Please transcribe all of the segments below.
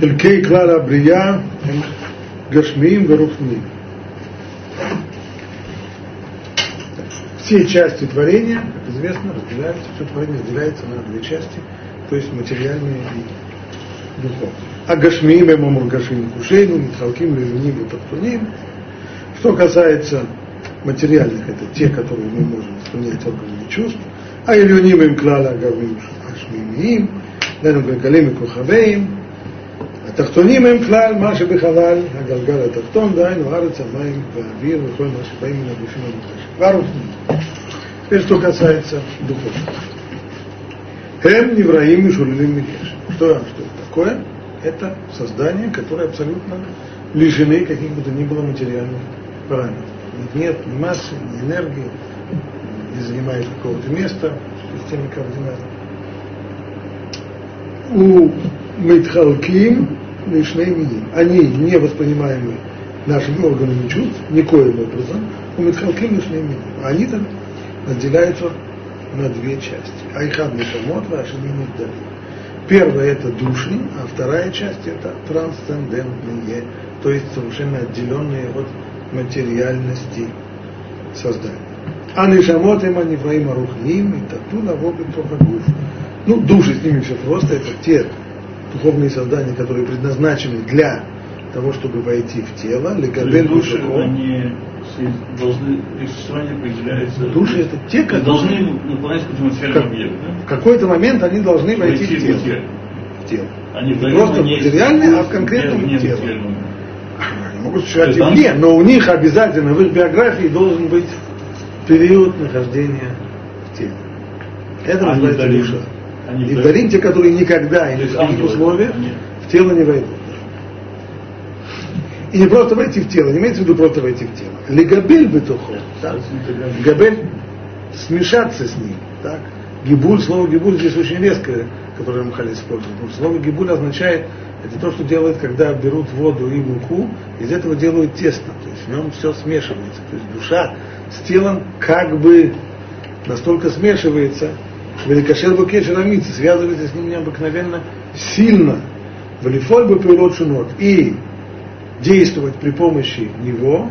חלקי כלל הבריאה הם גשמיים ורוחניים. Все части творения, как известно, разделяются, все творение разделяется на две части, то есть материальные и духовные. А гашмим, эмамур гашмим кушейну, митхалким, левиним и тахтуним. Что касается материальных, это те, которые мы можем воспринять органами чувств, а ילונים הם כלל הגרמים השמימיים, דהיינו גלגלים וכוכבים, התחתונים הם כלל מה שבחלל הגלגל התחתון, דהיינו ארץ, המים והאוויר וכל מה שבאים מן הגופים המוחלשים. והרופאים. Теперь, что касается духов. Хем невраим и шулилим микеш. Что, что это такое? Это создание, которое абсолютно лишены каких бы то ни было материальных параметров. Нет ни массы, ни энергии, не занимает какого-то места в системе координат. У Митхалким Мишней Миним. Они не воспринимаемы нашими органами чувств никоим образом. У Митхалким Мишней Миним. Они там разделяются на две части. Айхад Мишамот, Вашини Мигдали. Первая это души, а вторая часть это трансцендентные, то есть совершенно отделенные от материальности создания. А нишамот им анивраим арухним и тату на гуф. Ну, души с ними все просто, это те духовные создания, которые предназначены для того, чтобы войти в тело. Легабель души, они должны, их существование определяется... Души это те, которые... Должны наполнять какой-то материальный как, объект, да? В какой-то момент они должны войти, войти в тело. В тело. В тело. Они не просто материальные, а в конкретном теле. Они могут существовать и вне, но у них обязательно в их биографии должен быть период нахождения в теле. Это они называется душа. Они и вдали те, которые никогда и ни в каких условиях в тело не войдут. И не просто войти в тело, не имеется в виду просто войти в тело. Легабель бетухо. Габель смешаться с ним. Так? Гибуль, слово гибуль здесь очень резкое, которое Махали использует. Слово гибуль означает, это то, что делают, когда берут воду и муку, из этого делают тесто. То есть в нем все смешивается. То есть душа с телом как бы настолько смешивается, великошер букеш связывается с ним необыкновенно сильно. Валифоль бы природ шунот. И действовать при помощи него,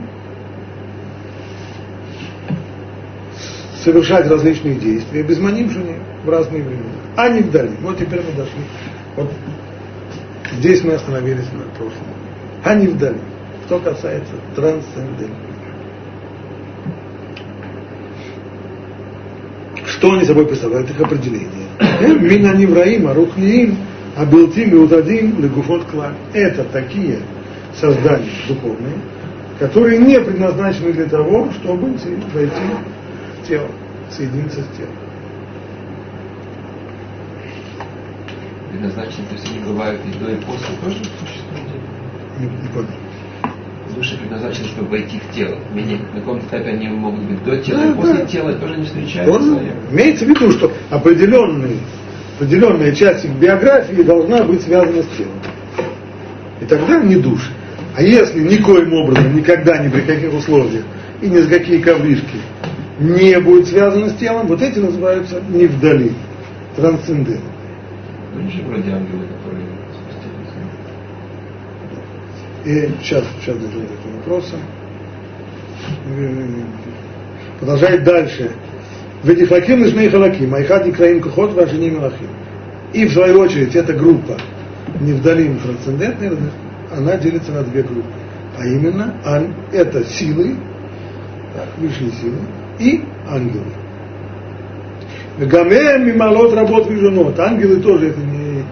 совершать различные действия, без маним жене в разные времена. А не вдали. Вот теперь мы дошли. Вот здесь мы остановились на прошлом. А не вдали. Что касается трансцендентности. Что они собой представляют, их определение. Мина невраим, арухниим, абилтим и удадим легуфот клан. Это такие создания духовные, которые не предназначены для того, чтобы войти в тело, соединиться с телом. Предназначены, то есть они бывают и до, и после тоже существуют? Не, не понял. Души предназначены, чтобы войти в тело. Менее, на каком-то этапе они могут быть до тела, да, и после да. тела тоже не встречаются. Тоже. Имеется в виду, что определенные, определенная часть их биографии должна быть связана с телом. И тогда не души. А если никоим образом, никогда, ни при каких условиях, и ни с какие ковришки не будет связано с телом, вот эти называются не вдали, трансцендент. Ну, же вроде ангелы, которые И сейчас, сейчас дойдем до этого вопроса. Продолжает дальше. Ведифаким и Шней Халаким, Айхад и Краим Кухот, ваши не И в свою очередь эта группа невдалим трансцендентная, она делится на две группы. А именно, ан, это силы, высшие силы, и ангелы. Гамем мималот работ виженот. Ангелы тоже это не,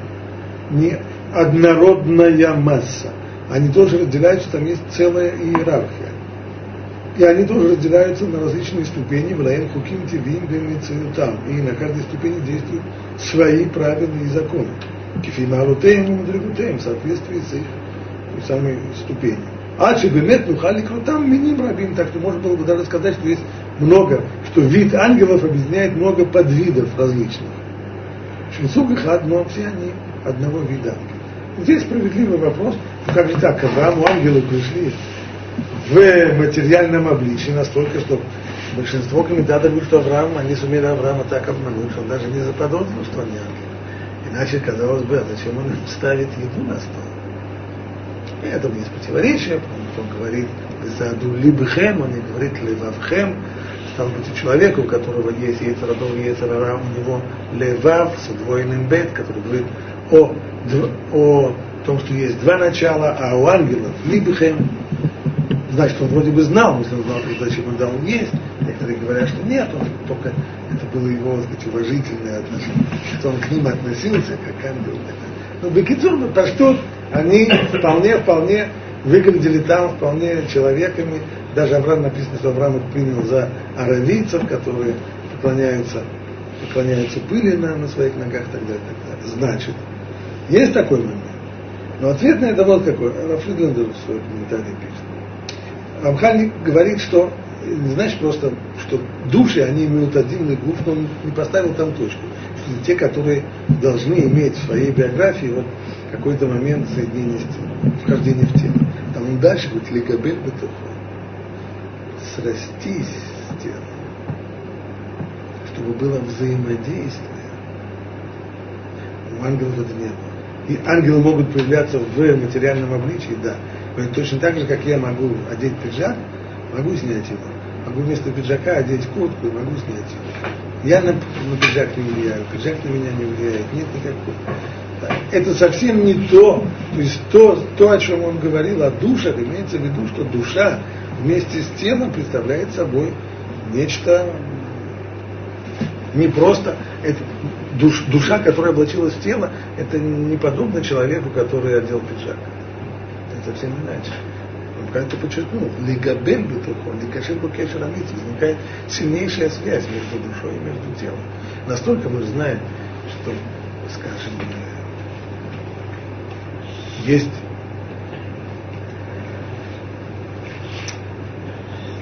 не однородная масса. Они тоже разделяются, там есть целая иерархия. И они тоже разделяются на различные ступени, в лаем хуким тивим там. И на каждой ступени действуют свои правильные законы. Кефималутеем и в соответствии с их самой ступени. А бемет нухали крутам миним рабим, так что можно было бы даже сказать, что есть много, что вид ангелов объединяет много подвидов различных. Шинсук их одно, все они одного вида ангелов. Здесь справедливый вопрос, ну как же так, к Аврааму ангелы пришли в материальном обличии настолько, что большинство комментаторов говорят, что Авраам, они сумели Авраама так обмануть, что он даже не заподозрил, что они ангелы. Иначе, казалось бы, а зачем он ставит еду на стол? Это есть противоречие, потому что он говорит заду либхем, он не говорит левавхем, стал быть, у человека, у которого есть яйцерадов, яйцерара, у него левав с удвоенным бет, который говорит о, о том, что есть два начала, а у ангелов либхем, значит, он вроде бы знал, если он знал, зачем он дал, есть. Некоторые говорят, что нет, он только это было его, так сказать, уважительное отношение, что он к ним относился, как к ангелам. Но Бекицур, Паштут, они вполне, вполне выглядели там вполне человеками. Даже Авраам написано, что Авраам их принял за аравийцев, которые поклоняются, поклоняются пыли на, на своих ногах и так далее, так далее. Значит, есть такой момент. Но ответ на это вот какой. Рафридлендер в своем комментарии пишет. Рамхаль говорит, что значит просто, что души, они имеют один гуф, но он не поставил там точку. Что те, которые должны иметь в своей биографии вот какой-то момент соединения с телом, вхождения в тело. Там он дальше будет лигабель бетухо. Срастись с телом. Чтобы было взаимодействие. У ангелов это не было. И ангелы могут появляться в материальном обличии, да. Но точно так же, как я могу одеть пиджак, могу снять его. Могу вместо пиджака одеть куртку и могу снять его. Я на, на пиджак не влияю, пиджак на меня не влияет, нет никакого. Это совсем не то, то есть то, то, о чем он говорил, о душах, имеется в виду, что душа вместе с телом представляет собой нечто не просто, это, душ, душа, которая облачилась в тело, это не подобно человеку, который одел пиджак. Это совсем иначе. Он как-то подчеркнул, лигабель бетухо, ликашер букешер возникает сильнейшая связь между душой и между телом. Настолько мы знаем, что, скажем, есть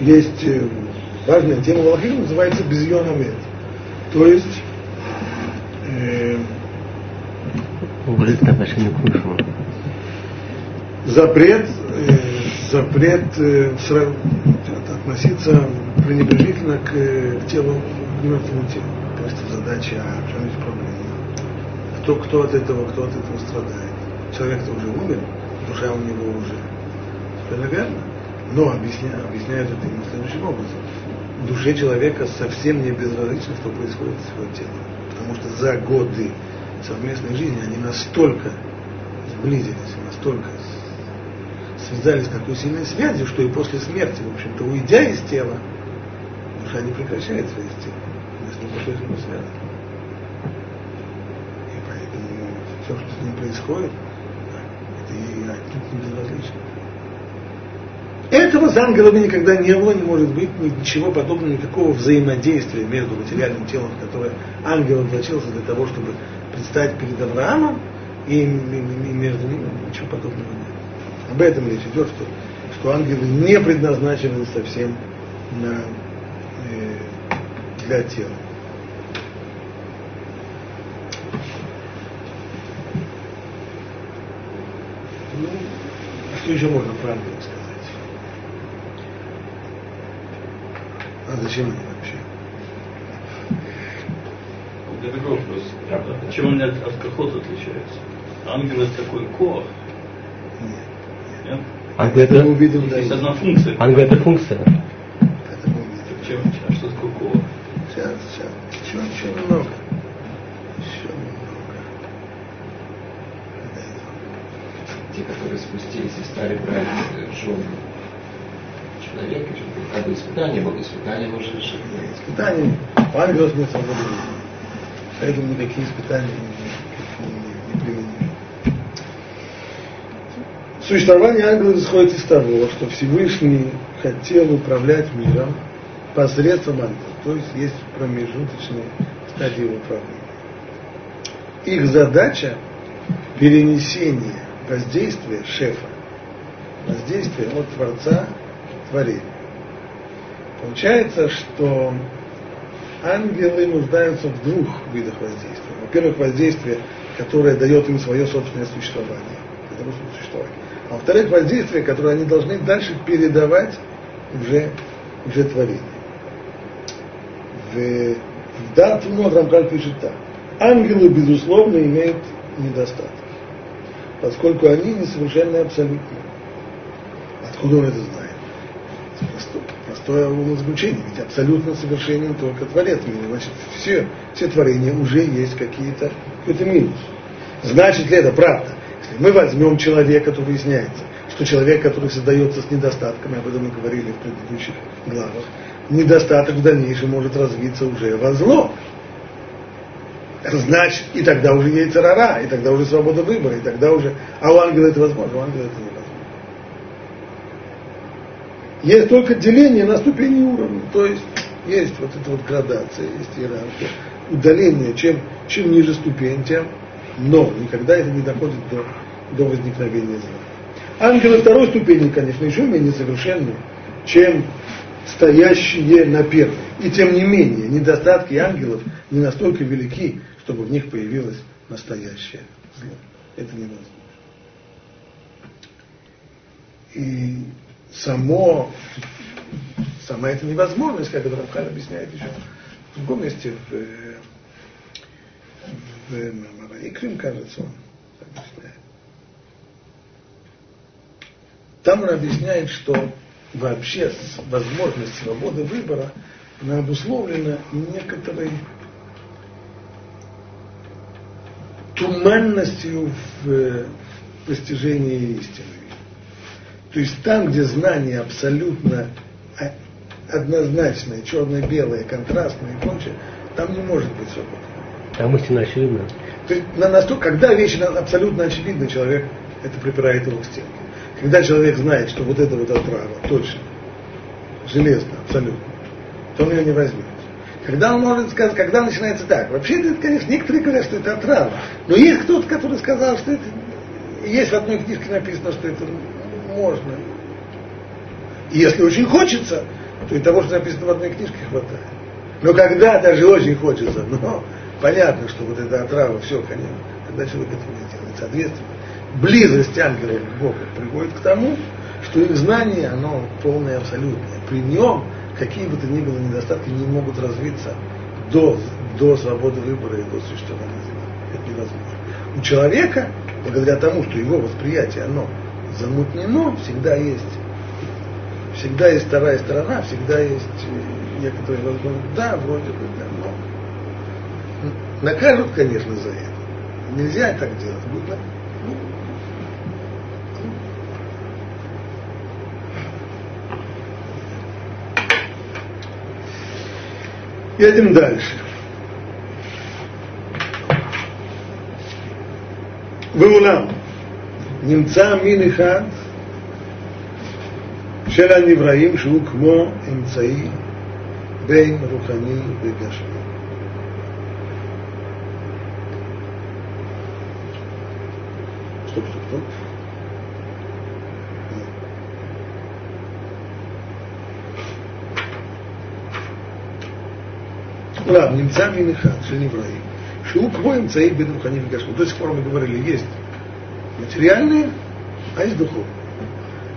есть э, важная тема Валахим, называется безьонамет. То есть э, запрет, э, запрет э, относиться пренебрежительно к, э, к телу, к мертвому телу. Просто задача, а в чем есть проблема? Кто, кто от этого, кто от этого страдает? человек-то уже умер, душа у него уже. Это верно. Но объясняют, объясняют это ему следующим образом. Душе человека совсем не безразлично, что происходит с его телом. Потому что за годы совместной жизни они настолько сблизились, настолько связались такой сильной связью, что и после смерти, в общем-то, уйдя из тела, душа не прекращает связь с телом. Она с ним. И поэтому все, что с ним происходит, и отнюдь не безразлично. Этого с ангелами никогда не было, не может быть ничего подобного, никакого взаимодействия между материальным телом, которое ангел облачился для того, чтобы предстать перед Авраамом, и, между ними ничего подобного нет. Об этом речь идет, что, что ангелы не предназначены совсем на, э, для тела. Что еще можно про ангелов сказать? А зачем они вообще? Это такой вопрос. А чем они от, от кахот отличаются? Ангел это такой коах? Нет. Нет? Ангел Это увидим да, Есть одна функция. ангел это функция. Это мы увидим. Чем, а что такое коах? Сейчас, сейчас. Еще, еще немного. Еще немного. Те, которые спустились и стали брать жену человека, чтобы испытание было, испытание может решить. Испытания, ангелов нет свободы жизни. Поэтому никакие испытания не, не, не применимы. Существование ангелов исходит из того, что Всевышний хотел управлять миром посредством ангелов. То есть есть промежуточные стадии управления. Их задача перенесение воздействия шефа, воздействие от Творца творения. Получается, что ангелы нуждаются в двух видах воздействия. Во-первых, воздействие, которое дает им свое собственное существование. Русское существование. А во-вторых, воздействие, которое они должны дальше передавать уже, уже творение. В, в Дат Рамхаль пишет так. Ангелы, безусловно, имеют недостаток, поскольку они несовершенны абсолютно. Откуда он это знает? Простое, умозаключение. Ведь абсолютно совершенен только Творец мира. Значит, все, все творения уже есть какие-то, какой-то минус. Значит ли это правда? Если мы возьмем человека, то выясняется, что человек, который создается с недостатками, об этом мы говорили в предыдущих главах, недостаток в дальнейшем может развиться уже во зло. Значит, и тогда уже есть рара, и тогда уже свобода выбора, и тогда уже... А у ангела это возможно, у ангела это невозможно. Есть только деление на ступени уровня, то есть есть вот эта вот градация, есть иерархия, удаление, чем, чем ниже ступень, тем, но никогда это не доходит до, до возникновения зла. Ангелы второй ступени, конечно, еще менее совершенны, чем стоящие на первой. И тем не менее, недостатки ангелов не настолько велики, чтобы в них появилось настоящее зло. Это невозможно. И само, сама эта невозможность, как это Рафхан объясняет еще в другом месте, в, в Маваикрим, кажется, он объясняет. Там он объясняет, что вообще возможность свободы выбора, она обусловлена некоторой туманностью в постижении истины. То есть там, где знание абсолютно однозначное, черно-белое, контрастное и прочее, там не может быть свободы. Там истина очевидна. То есть на настолько, когда вещи абсолютно очевидны, человек это припирает его к стенке. Когда человек знает, что вот это вот отрава, точно, железно, абсолютно, то он ее не возьмет. Когда он может сказать, когда начинается так, вообще это, конечно, некоторые говорят, что это отрава, но есть кто-то, который сказал, что это, есть в одной книжке написано, что это можно. И если очень хочется, то и того, что написано в одной книжке, хватает. Но когда даже очень хочется, но понятно, что вот эта отрава, все, конечно, тогда человек этого не делает. Соответственно, близость ангелов к Богу приводит к тому, что их знание, оно полное, абсолютное. При нем какие бы то ни было недостатки не могут развиться до, до свободы выбора и до существования. Это невозможно. У человека, благодаря тому, что его восприятие, оно замутнено, ну, всегда есть, всегда есть вторая сторона, всегда есть э, некоторые возможности. Да, вроде бы, да, но накажут, конечно, за это. Нельзя так делать. Будет, да? Едем дальше. Вы у нас. נמצא מין אחד של הנבראים שהוא כמו אמצעי בין רוחני וגשמי. Ладно, немца миниха, все не враги. Шелук воем цаик бедом ханим гашку. То есть форма говорили, есть материальные, а есть духовные.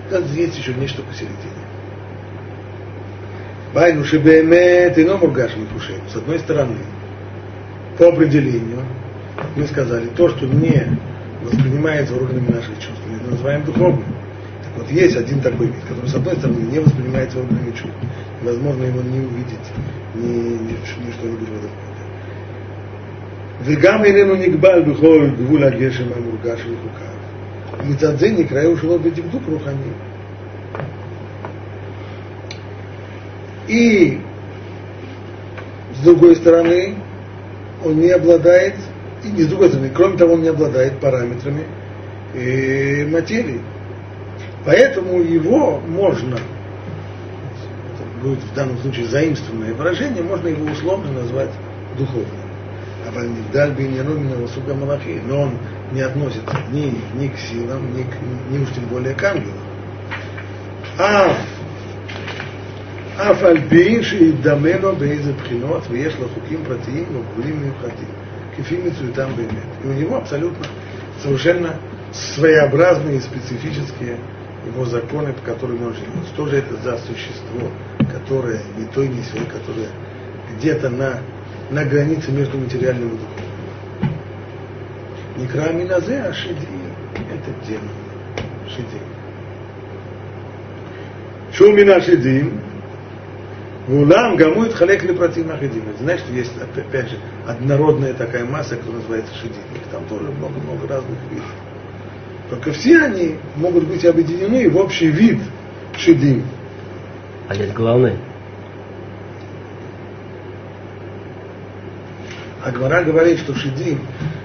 Оказывается, есть еще нечто посередине. Байну шибемет ино мургаш микушем. С одной стороны, по определению, мы сказали, то, что не воспринимается органами наших чувств, мы это называем духовным. Так вот, есть один такой вид, который, с одной стороны, не воспринимается органами чувств. Невозможно его не увидеть, ни, ни, ни что-нибудь в этом וגם איננו נגבל בכל גבול הגשם המורגש וחוקיו. מצד זה נקראו שלא בדקדוק רוחני. И с другой стороны, он не обладает, и не с другой стороны, кроме того, он не обладает параметрами э, материи. Поэтому его можно, это будет в данном случае заимствованное выражение, можно его условно назвать духовным. это Мигдаль Беньяну Минавасука Малахи, но он не относится ни, ни к силам, ни, к, ни уж тем более к ангелам. Аф, аф альпинши и дамело бейзе пхинот, веешь лахуким пратиим, вагулим мюхатим. Кефим и там беймет. И у него абсолютно, совершенно своеобразные и специфические его законы, по которым он живет. Что же это за существо, которое не той, не сей, которое где-то на на границе между материальным и духовным. Некра Миназе, а Шиди – это демон. Шиди. Шумина шедим, Улам гамует халек лепротив махидим. Это значит, есть, опять же, однородная такая масса, которая называется шедим. Их там тоже много-много разных видов. Только все они могут быть объединены в общий вид шедим. А есть главный? Агмара говорит, что шедим,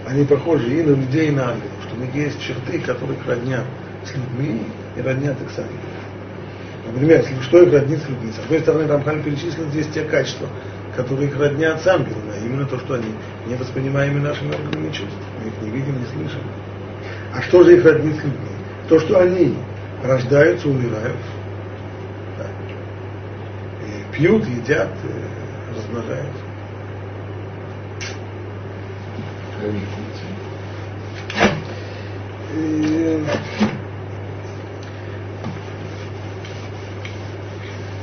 они похожи и на людей, и на ангелов, что у них есть черты, которые их роднят с людьми и роднят их с ангелами. Например, что их роднит с людьми? С одной стороны, Рамхан перечислил здесь те качества, которые их роднят с ангелами, а именно то, что они не воспринимаемы нашими органами чувств. Мы их не видим, не слышим. А что же их роднит с людьми? То, что они рождаются, умирают, да, пьют, едят, э, размножаются. И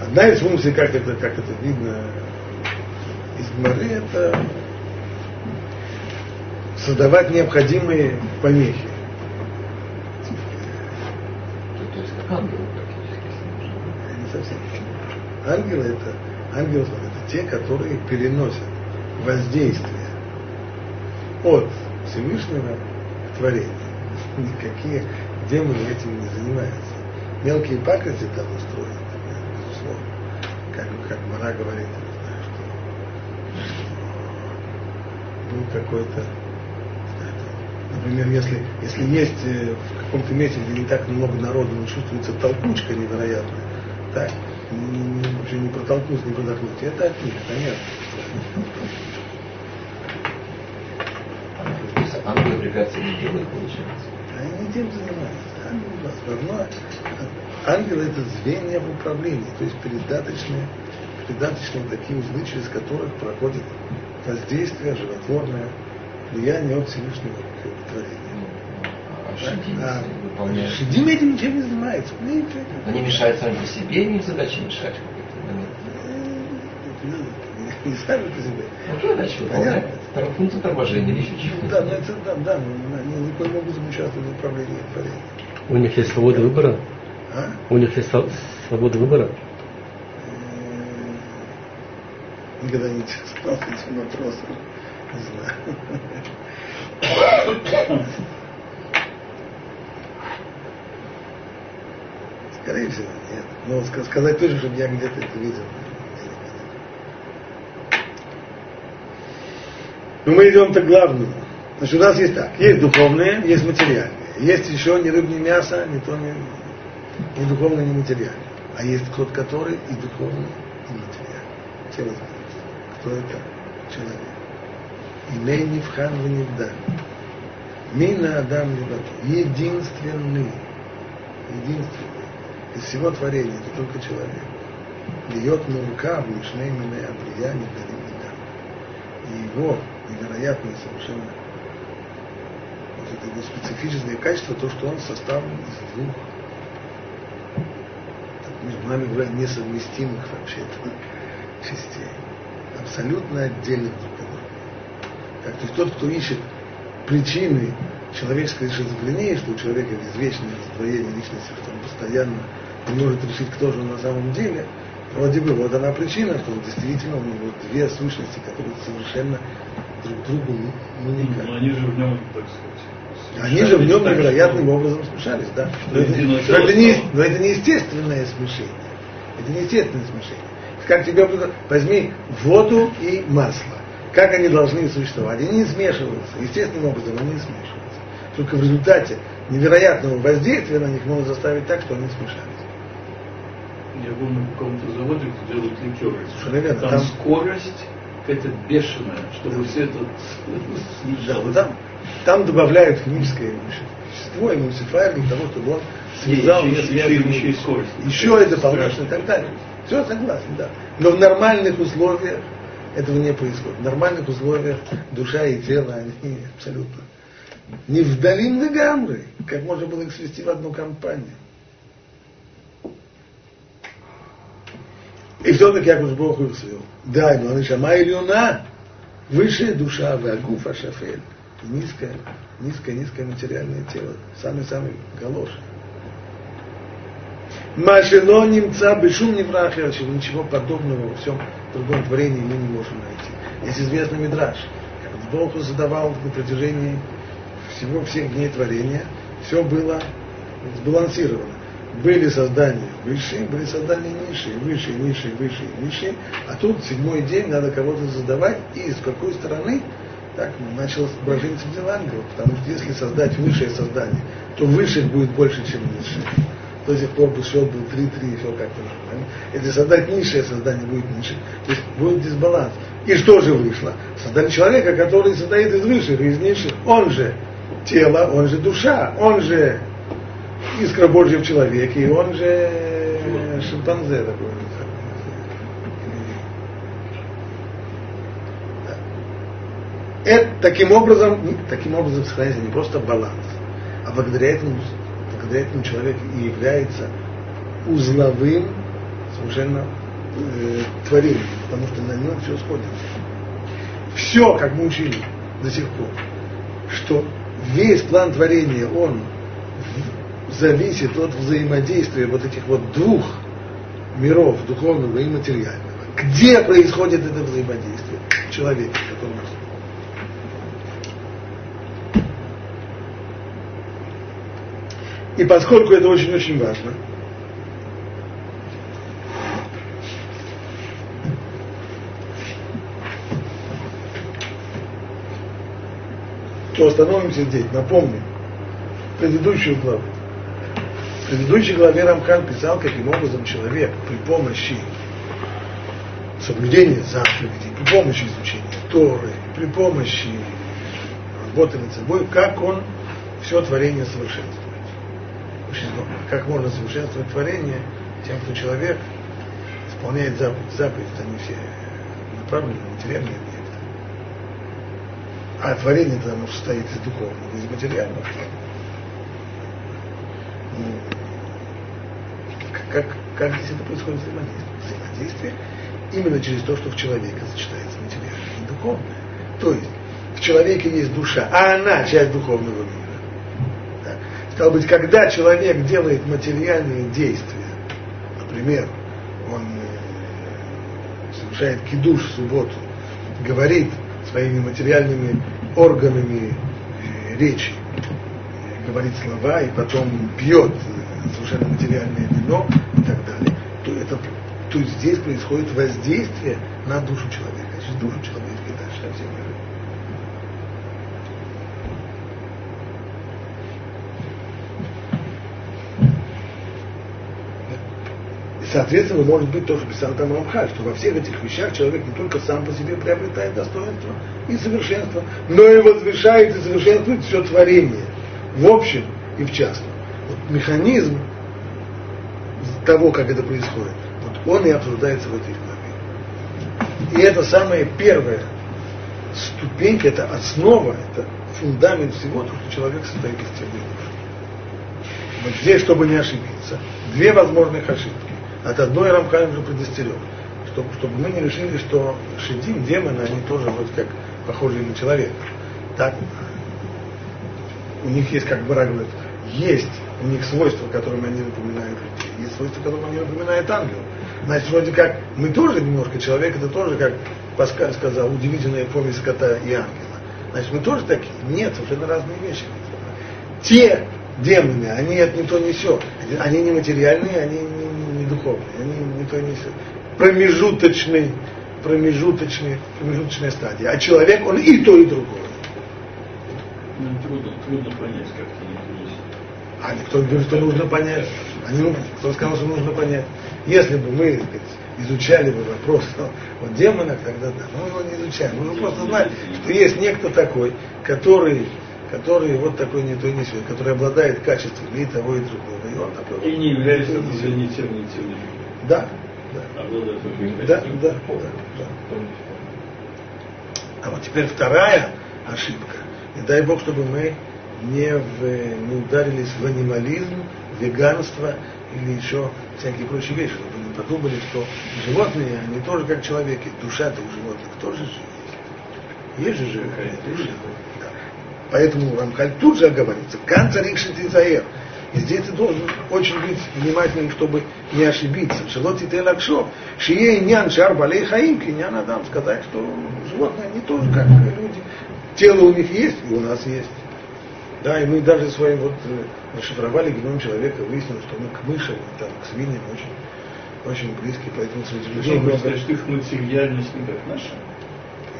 Одна из функций, как это, как это видно из Гмары, это создавать необходимые помехи. То есть как ангелы практически Не совсем. Ангелы это, ангелы это те, которые переносят воздействие от Всевышнего к творению. Никакие демоны этим не занимаются. Мелкие пакости там устроены как, как Мара говорит, не знаю, что, был какой-то, например, если, если есть э, в каком-то месте, где не так много народу, но чувствуется толкучка невероятная, так, вообще не протолкнуть, не продохнуть, это от них, понятно. Препятствия не делают, получается. Они тем занимаются. Ангелы нас равно Ангелы это звенья в управлении, то есть передаточные, передаточные такие узлы, через которых проходит воздействие животворное, влияние от Всевышнего. А Шидим А, выполняет. Шидим этим ничем не занимается. Ну. Они мешают сами по себе, и их задача мешать в. Не сами по себе. Ну, выполняют? Вторая функция торможения или еще чего-то. Да, но это, да, да, они никоим образом участвуют в управлении творением. У них есть свобода выбора? А? У них есть сво- свобода выбора? Никогда не интересовался этим вопросом. Не знаю. Скорее всего, нет. Но ска- сказать точно, чтобы я где-то это видел. Но мы идем к главному. Значит, у нас есть так. Есть духовные, есть материальные. Есть еще ни рыб, ни мясо, ни то, ни, ни духовное, ни материальное. А есть тот, который и духовный, и материальный. Все разберутся. Кто это? Человек. Имей нивхан в невда. Мина Адам Леват. Единственный. Единственный. Из всего творения это только человек. Льет мурка в мишней мине абрия не И его невероятное совершенно вот это его специфическое качество, то, что он составлен из двух так, между нами говоря, несовместимых вообще частей. Абсолютно отдельных друг от друга. Так, то есть тот, кто ищет причины человеческой шизофрении, что у человека извечное раздвоение личности, что он постоянно не может решить, кто же он на самом деле, вроде бы вот она причина, что действительно у него две сущности, которые совершенно друг другу ну, никак. Ну, они же в нем, так сказать, Они же в нем так, невероятным что- образом смешались, да. Но это, но это не, но это не естественное смешение. Это не естественное смешение. Как тебе возьми воду и масло. Как они должны существовать? Они не смешиваются. Естественным образом они не смешиваются. Только в результате невероятного воздействия на них можно заставить так, что они смешались. Я был на каком-то заводе, где делают ликеры. Там, Там- скорость какая-то бешеная, чтобы все это Да, снижалось. вот там, там добавляют химическое вещество, эмульсифайер для того, чтобы он связал еще- еще- несвязанные еще и вещи. скорость. Еще и дополнительно и так далее. Все согласен, да. Но в нормальных условиях этого не происходит. В нормальных условиях душа и тело, они абсолютно не вдалим на гамры, как можно было их свести в одну компанию. И все-таки Яков Бог свел. Да, но они шама илюна, высшая душа, вагуф ашафель, низкое, низкое, низкое материальное тело, самый-самый галош. Машино немца бешум не ничего подобного во всем другом творении мы не можем найти. Есть известный мидраж, Бог задавал на протяжении всего всех дней творения, все было сбалансировано. Были создания высшие, были создания низшие, высшие, низшие, высшие, низшие. А тут седьмой день надо кого-то задавать, и с какой стороны так началось брожение среди ангелов, потому что если создать высшее создание, то высших будет больше, чем низших. До сих пор бы счет был 3-3, и все как-то нормально. Если создать низшее создание, будет ниже. То есть будет дисбаланс. И что же вышло? Создали человека, который состоит из высших, из низших. Он же тело, он же душа, он же искра Божья в человеке, и он же шимпанзе такой. Это, таким образом, таким образом сохраняется не просто баланс, а благодаря этому, благодаря этому человек и является узловым совершенно э, творением, потому что на нем все сходится. Все, как мы учили до сих пор, что весь план творения, он зависит от взаимодействия вот этих вот двух миров, духовного и материального. Где происходит это взаимодействие? Человек, который И поскольку это очень-очень важно, то остановимся здесь, напомним предыдущую главу. В предыдущей главе Рамхан писал, каким образом человек при помощи соблюдения заповедей, при помощи изучения Торы, при помощи работы над собой, как он все творение совершенствует. Как можно совершенствовать творение тем, что человек исполняет заповедь. Заповедь, они все направлены на материальные объекты. А творение оно состоит из духовного, из материального. Ну, как, как здесь это происходит взаимодействие? Именно через то, что в человеке сочетается материальное и духовное. То есть в человеке есть душа, а она часть духовного мира. Так. Стало быть, когда человек делает материальные действия, например, он э, совершает кидуш в субботу, говорит своими материальными органами э, речи, э, говорит слова и потом пьет совершенно материальное вино и так далее, то, это, то здесь происходит воздействие на душу человека. Через душу человека и дальше на все миры. соответственно, может быть то, что писал там Рамхаль, что во всех этих вещах человек не только сам по себе приобретает достоинство и совершенство, но и возвышает и совершенствует все творение в общем и в частном вот механизм того, как это происходит, вот он и обсуждается в этой главе. И это самая первая ступенька, это основа, это фундамент всего, то, что человек состоит из тела Вот здесь, чтобы не ошибиться, две возможных ошибки. От одной Рамхаль уже предостерег, чтобы, чтобы мы не решили, что шедим, демоны, они тоже вроде как похожи на человека. Так, у них есть, как Бара говорит, есть у них свойства, которыми они напоминают людей, есть свойства, которыми они напоминают ангелов. Значит, вроде как мы тоже немножко, человек это тоже, как Паскаль сказал, удивительная помесь кота и ангела. Значит, мы тоже такие? Нет, совершенно разные вещи. Те демоны, они это не то не все. Они не материальные, они не, не духовные, они не то не все. Промежуточный, промежуточный, промежуточная стадия. А человек, он и то, и другое. Ну, трудно, трудно понять, как они а не говорит, что нужно понять. Они, кто сказал, что нужно понять. Если бы мы сказать, изучали бы вопрос ну, о демонах, тогда да. Но мы его не изучаем. Мы просто знаем, что есть некто такой, который, который вот такой не то не сё, который обладает качествами и того, и другого. И он такой. И не является уже ни тем, ни тем. Да. Да. Да, да, да, да. А вот теперь вторая ошибка. И дай Бог, чтобы мы не, в, не ударились в анимализм, веганство или еще всякие прочие вещи, чтобы не подумали, что животные, они тоже как человеки, душа-то у животных тоже же есть. Есть же живая душа. Да. Поэтому Рамхаль тут же оговорится, канцарик шатизаер. И здесь ты должен очень быть внимательным, чтобы не ошибиться. Шелоти ты лакшо, шие нян шар балей хаим, кинян адам, сказать, что животные не тоже как люди. Тело у них есть, и у нас есть. Да, и мы даже своим вот э, расшифровали геном человека, выяснилось, что мы к мышам, там, к свиньям очень, очень близкие, поэтому среди людей много... сказать, что их материальность не как наша.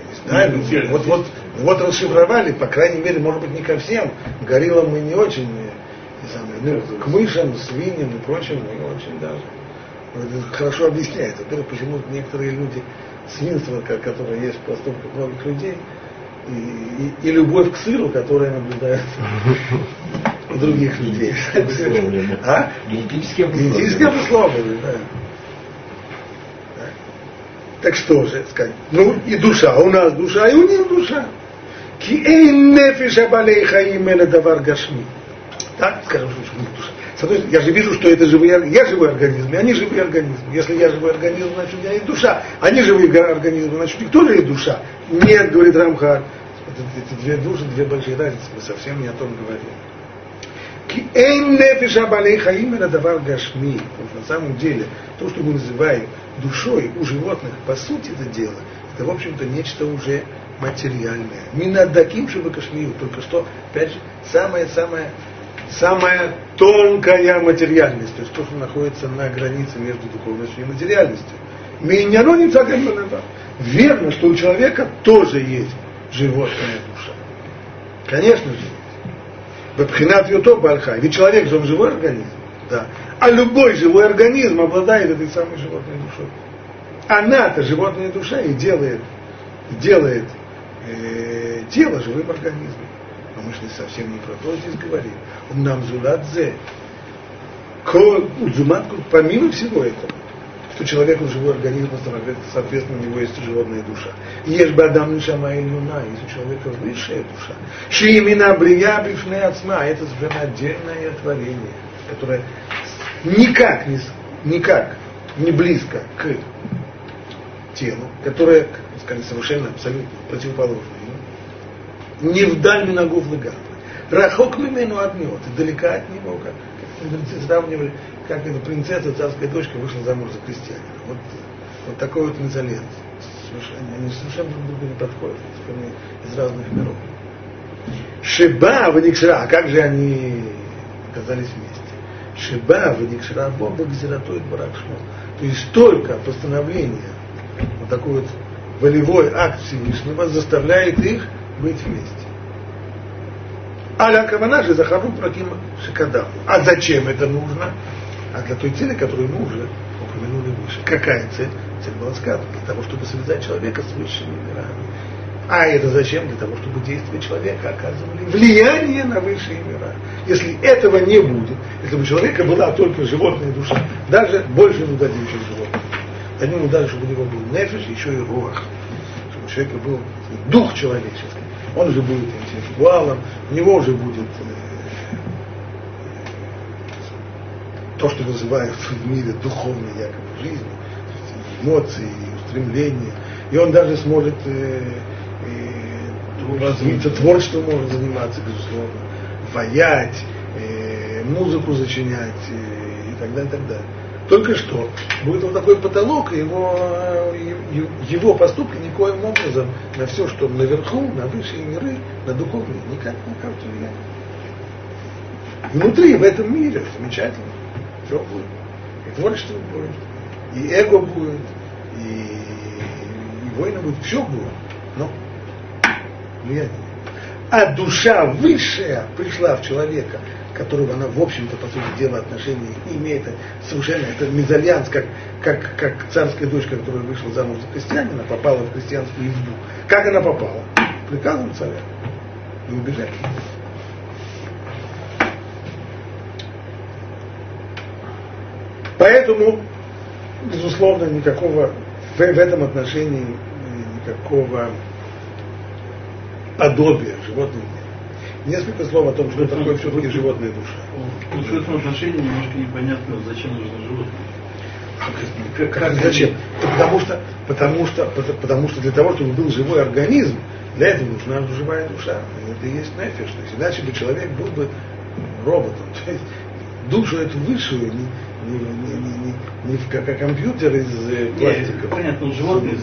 Не знаю, ну, вот, вот, вот расшифровали, по крайней мере, может быть, не ко всем. Гориллам мы не очень, э, не самое, ну, к мышам, свиньям и прочим мы очень даже. Вот это хорошо объясняет. Во-первых, почему некоторые люди, свинство, ко- которое есть в поступках многих людей, и, и- и любовь к сыру, которая наблюдается у других людей. А? Генетически да. Да. Так что же сказать? Ну и душа, у нас душа, и у них душа. Ки эйн нефиш абалей хаим эле давар гашми. Так, скажем, что у них душа. С одной стороны, я же вижу, что это живые, я живой организм, и они живые организмы. Если я живой организм, значит у меня есть душа. Они живые га- организмы, значит у них тоже есть душа. Нет, говорит Рамхар. Это, эти две души, две большие разницы. Мы совсем не о том говорим. На самом деле, то, что мы называем душой у животных, по сути это дело, это, в общем-то, нечто уже материальное. Минадаким шибакашмию. Только что, опять же, самое-самое самая тонкая материальность, то есть то, что находится на границе между духовностью и материальностью. Миньяно не Верно, что у человека тоже есть животная душа. Конечно же. Бабхинат Юто Бальха. Ведь человек же он живой организм. Да. А любой живой организм обладает этой самой животной душой. Она-то животная душа и делает, делает э, тело живым организмом. Но мы же совсем не про то здесь говорим. Нам зуладзе. Помимо всего этого, что человек он живой организм, соответственно, у него есть животная душа. Есть бы Адам Нишама и Луна, есть у человека высшая душа. Ши имена Брия Бифне Ацма, это совершенно отдельное творение, которое никак не, никак не близко к телу, которое, сказали, совершенно абсолютно противоположное. Не вдаль Минагов Лыгам. Рахок мимену отмет, и далека от него, как, как сравнивали, как эта принцесса, царская дочка вышла замуж за крестьянина. Вот, вот такой вот мезальянс. Совершенно, они совершенно друг другу не подходят, они из разных миров. Шиба ваникшра, а как же они оказались вместе? Шиба ваникшра Бога гзиратует баракшмо. То есть только постановление, вот такой вот волевой акт Всевышнего заставляет их быть вместе. Аля Кавана же Захару Праким Шикадаху. А зачем это нужно? А для той цели, которую мы уже упомянули выше. Какая цель? Цель была сказана для того, чтобы связать человека с высшими мирами. А это зачем? Для того, чтобы действия человека оказывали влияние на высшие мира. Если этого не будет, если бы у человека была только животная душа, даже больше дадим, чем животное. Ему даже, чтобы у него был нефиш, еще и руах. У человека был дух человеческий. Он же будет интеллектуалом, у него уже будет э, то, что называют в мире духовной якобы жизнью, эмоции, устремления. И он даже сможет э, э, развиться, творчеством может заниматься, безусловно, воять, э, музыку зачинять э, и так далее, и так далее. Только что будет вот такой потолок, и его, э, его поступки никоим образом на все, что наверху, на высшие миры, на духовные, никак не окажут влияния. Внутри, в этом мире, замечательно, все будет. И творчество будет, и эго будет, и, и война будет, все будет. Но влияние. А душа высшая пришла в человека, которого она, в общем-то, по сути дела, отношения не имеет. Совершенно это мезальянс, как, как, как царская дочка, которая вышла замуж за крестьянина, попала в крестьянскую избу. Как она попала? Приказом царя. Не убежать. Поэтому, безусловно, никакого в, в этом отношении никакого подобия животным нет. Несколько слов о том, что такое все-таки животная душа. Вот в этом отношении немножко непонятно, зачем нужно животное. Как, как, зачем? Потому что, потому, что, потому, что для того, чтобы был живой организм, для этого нужна живая душа. Это и есть нефиш. То есть иначе бы человек был бы роботом. То есть душу эту высшую, не, не, не, не, не, не в, как компьютер из э, пластика. понятно, но животные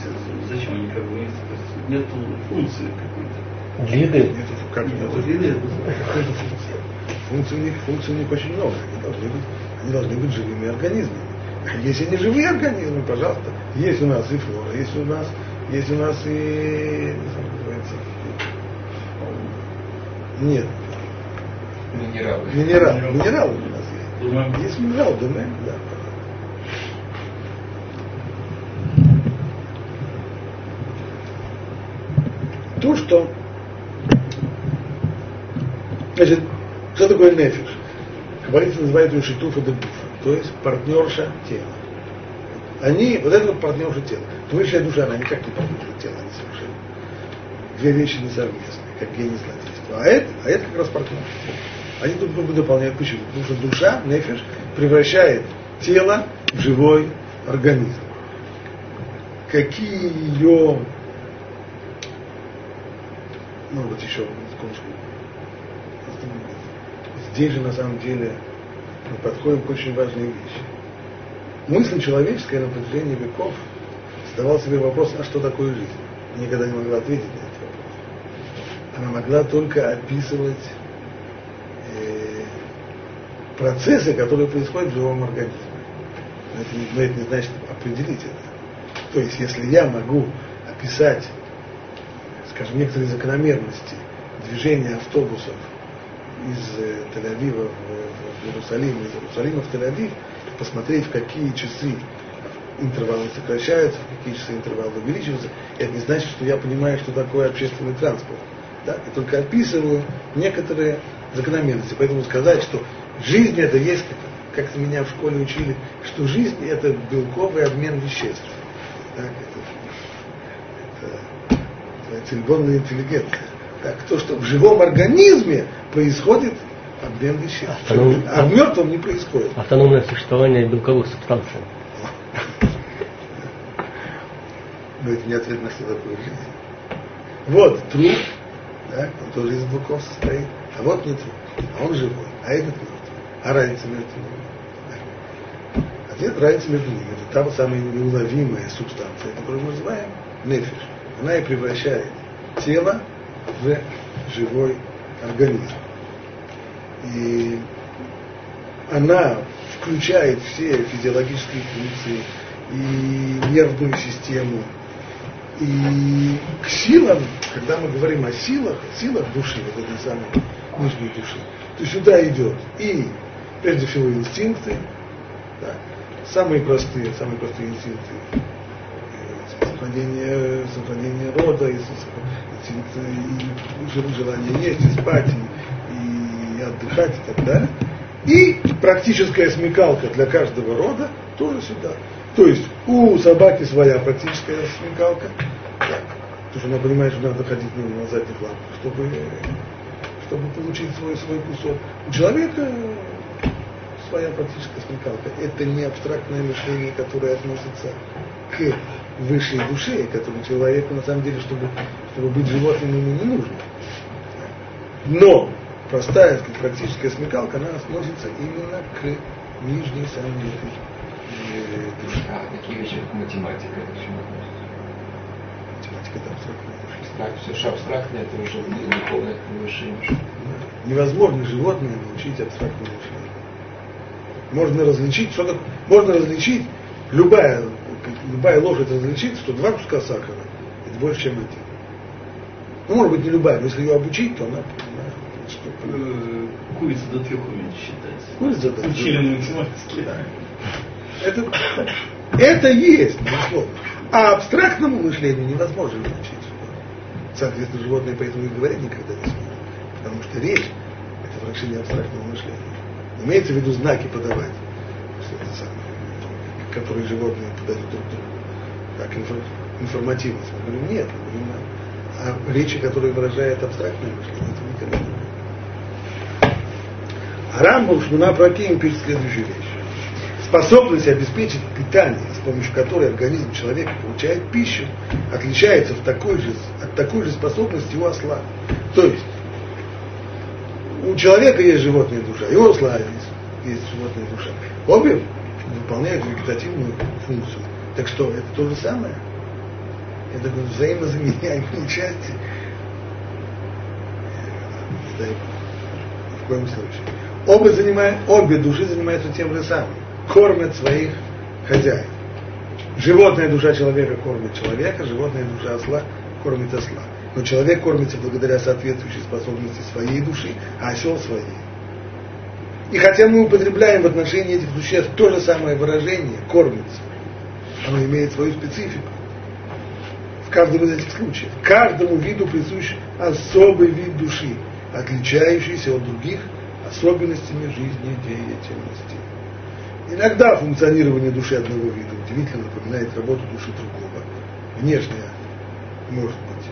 зачем они как бы? Нет функции какой-то. Виды. Нету, как функция. Функций у них, функций у них очень много. Они должны быть, они должны быть живыми организмами. А Если не живые организмы, пожалуйста, есть у нас и флора, есть у нас, есть у нас и как называется, нет, Минералы. минерал, минералы у нас есть. Думаем, Есть минерал, да, да. То, что... Значит, что такое нефиш? Каббалисты называют ее шитуфа де дуфа, то есть партнерша тела. Они, вот это вот партнерша тела. Высшая душа, она никак не партнерша тела, они совершенно. Две вещи несовместные, как гений злодейства. А это, а это как раз партнерша тела. Они друг друга дополняют. Почему? Потому что душа, нефиш, превращает тело в живой организм. Какие ее, ну вот еще секундочку. Здесь же на самом деле мы подходим к очень важной вещи. Мысль человеческая на протяжении веков задавала себе вопрос, а что такое жизнь? Никогда не могла ответить на этот вопрос. Она могла только описывать э, процессы, которые происходят в живом организме. Но это, не, но это не значит определить это. То есть, если я могу описать, скажем, некоторые закономерности движения автобусов из э, Тель-Авива в, Иерусалим, из Иерусалима в Тель-Авив, посмотреть, в какие часы интервалы сокращаются, в какие часы интервалы увеличиваются, это не значит, что я понимаю, что такое общественный транспорт. Да? Я только описываю некоторые закономерности. Поэтому сказать, что жизнь это есть, как, меня в школе учили, что жизнь это белковый обмен веществ. Так, это, это, это цельбонная интеллигенция. Так, то, что в живом организме происходит обмен веществ. Автоном- А в мертвом не происходит. Автономное существование белковых субстанций. Но это не ответ на что такое жизнь. Вот труп, да, он тоже из белков состоит, а вот не труп, а он живой, а этот мертвый. А разница между ними? Да. Ответ разница между ними. Это та самая неуловимая субстанция, которую мы называем нефиш. Она и превращает тело в живой организм. И она включает все физиологические функции и нервную систему. И к силам, когда мы говорим о силах, силах души, вот этой самой нижней души, то сюда идет и прежде всего инстинкты, да, самые простые, самые простые инстинкты сохранение, сохранение рода, и, инстинкты, и желание есть, и спать, и, и отдыхать и так далее. И практическая смекалка для каждого рода тоже сюда. То есть у собаки своя практическая смекалка, потому что она понимает, что надо ходить на задних лапах, чтобы, чтобы получить свой, свой кусок. У человека своя практическая смекалка. Это не абстрактное мышление, которое относится к высшей душе, которую человеку на самом деле, чтобы, чтобы быть животным, ему не нужно. Но простая, сказать, практическая смекалка, она относится именно к нижней самой этой душе. А такие вещи, как математика, это к чему относится? Математика это абстрактная душа. Все, что абстрактное, это уже не духовное, это высшее мышление. Невозможно животное научить абстрактному мышлению. Можно различить, что такое, можно различить, любая, любая лошадь различит, что два куска сахара это больше, чем один. Ну, может быть, не любая, но если ее обучить, то она понимает, что э, курица до трех умеет считать. Курица до трех. Учили на математике. это, это есть, безусловно. А абстрактному мышлению невозможно научить. Соответственно, животные поэтому и говорить никогда не смогут. Потому что речь – это выражение абстрактного мышления. Имеется в виду знаки подавать, что это самое, которые животные подают друг другу. Так, инфор- информативно. Мы говорим, нет, мы говорим о речи, которая выражает абстрактное мышление. Это никогда не. А Рамбам Шмуна Праким пишет следующую вещь. Способность обеспечить питание, с помощью которой организм человека получает пищу, отличается в такой же, от такой же способности у осла. То есть, у человека есть животная душа, и у осла есть есть животная душа. Обе выполняют вегетативную функцию. Так что, это то же самое? Это взаимозаменяемые части. В коем случае. Оба занимают, обе души занимаются тем же самым. Кормят своих хозяев. Животная душа человека кормит человека, животная душа осла кормит осла. Но человек кормится благодаря соответствующей способности своей души, а осел своей. И хотя мы употребляем в отношении этих существ то же самое выражение «кормится», оно имеет свою специфику. В каждом из этих случаев. Каждому виду присущ особый вид души, отличающийся от других особенностями жизнедеятельности. Иногда функционирование души одного вида удивительно напоминает работу души другого. Внешняя может быть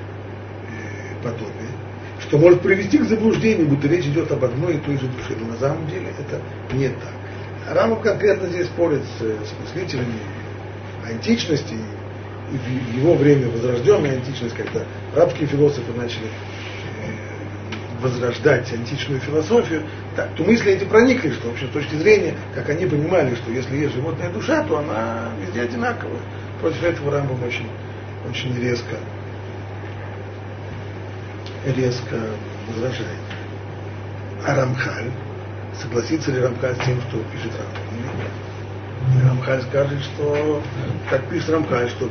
э, подобие, что может привести к заблуждению, будто речь идет об одной и той же душе. Но на самом деле это не так. Рамов конкретно здесь спорит с, с мыслителями античности, и в его время возрожденная античность, когда рабские философы начали возрождать античную философию, так, то мысли эти проникли, что вообще с точки зрения, как они понимали, что если есть животная душа, то она везде одинаковая. Против этого Рамбам очень, очень резко, резко возражает. А Рамхаль, согласится ли Рамхаль с тем, что пишет Рамхаль? Рамхаль скажет, что, как пишет Рамхаль, что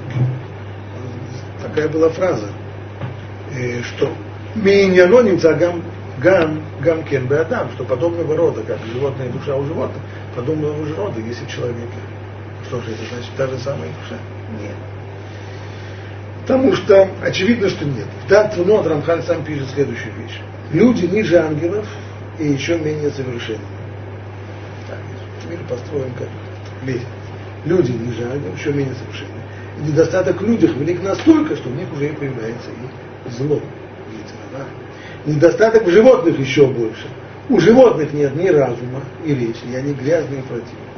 такая была фраза, э, что Миньяно немца гам, гам, кен беадам, что подобного рода, как животная душа у животных, подобного же рода есть и человека. Что же это значит? Та же самая душа? Нет. Потому что очевидно, что нет. В Датвунот Рамхан сам пишет следующую вещь. Люди ниже ангелов и еще менее совершенны. Так, мир построен как лестница. Люди ниже ангелов, еще менее совершенны. И недостаток в людях велик настолько, что в них уже и появляется и зло. Недостаток в животных еще больше. У животных нет ни разума, и речи, и они грязные и противные.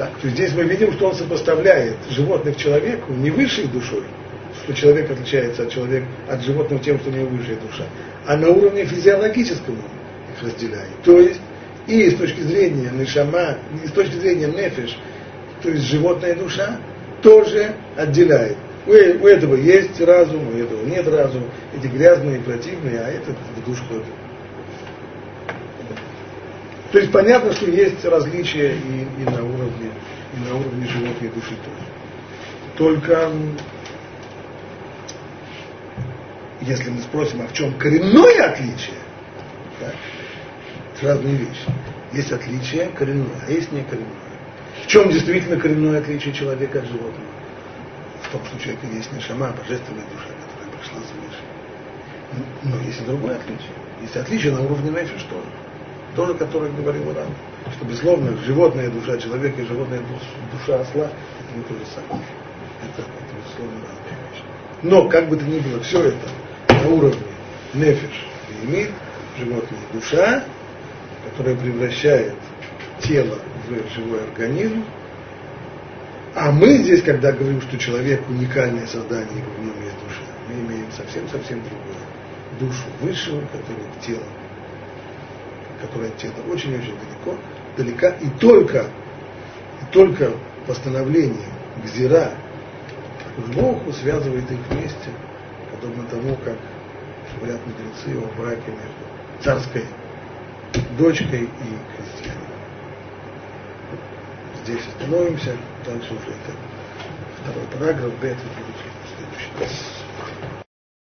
Так, то здесь мы видим, что он сопоставляет животных человеку не высшей душой, что человек отличается от человека, от животных тем, что у него высшая душа, а на уровне физиологическом их разделяет. То есть и с точки зрения нишама, и с точки зрения нефиш, то есть животная душа, тоже отделяет у, у этого есть разум, у этого нет разума. Эти грязные противные, а этот в душу ходит. То есть понятно, что есть различия и, и на уровне, и на уровне животной души тоже. Только если мы спросим, а в чем коренное отличие, это разные вещи. Есть отличие коренное, а есть не коренное. В чем действительно коренное отличие человека от животного? в том, что у человека есть нишама, божественная душа, которая пришла свыше. Но есть и другое отличие. Есть отличие на уровне нефиш тоже. Тоже, которое говорил Рам. Что, безусловно, животная душа человека и животная душа осла это не то же самое. Это, это безусловно, разные вещи. Но, как бы то ни было, все это на уровне нефиш имеет животная душа, которая превращает тело в живой организм, а мы здесь, когда говорим, что человек уникальное создание, и в нем есть душа, мы имеем совсем-совсем другое. Душу высшего, которая к телу, которая от тела очень-очень далеко, далека, и только, и только восстановление гзира, Богу связывает их вместе, подобно тому, как говорят мудрецы о браке между царской дочкой и христианином. Здесь остановимся. Дальше уже это второй параграф, Б, это следующий.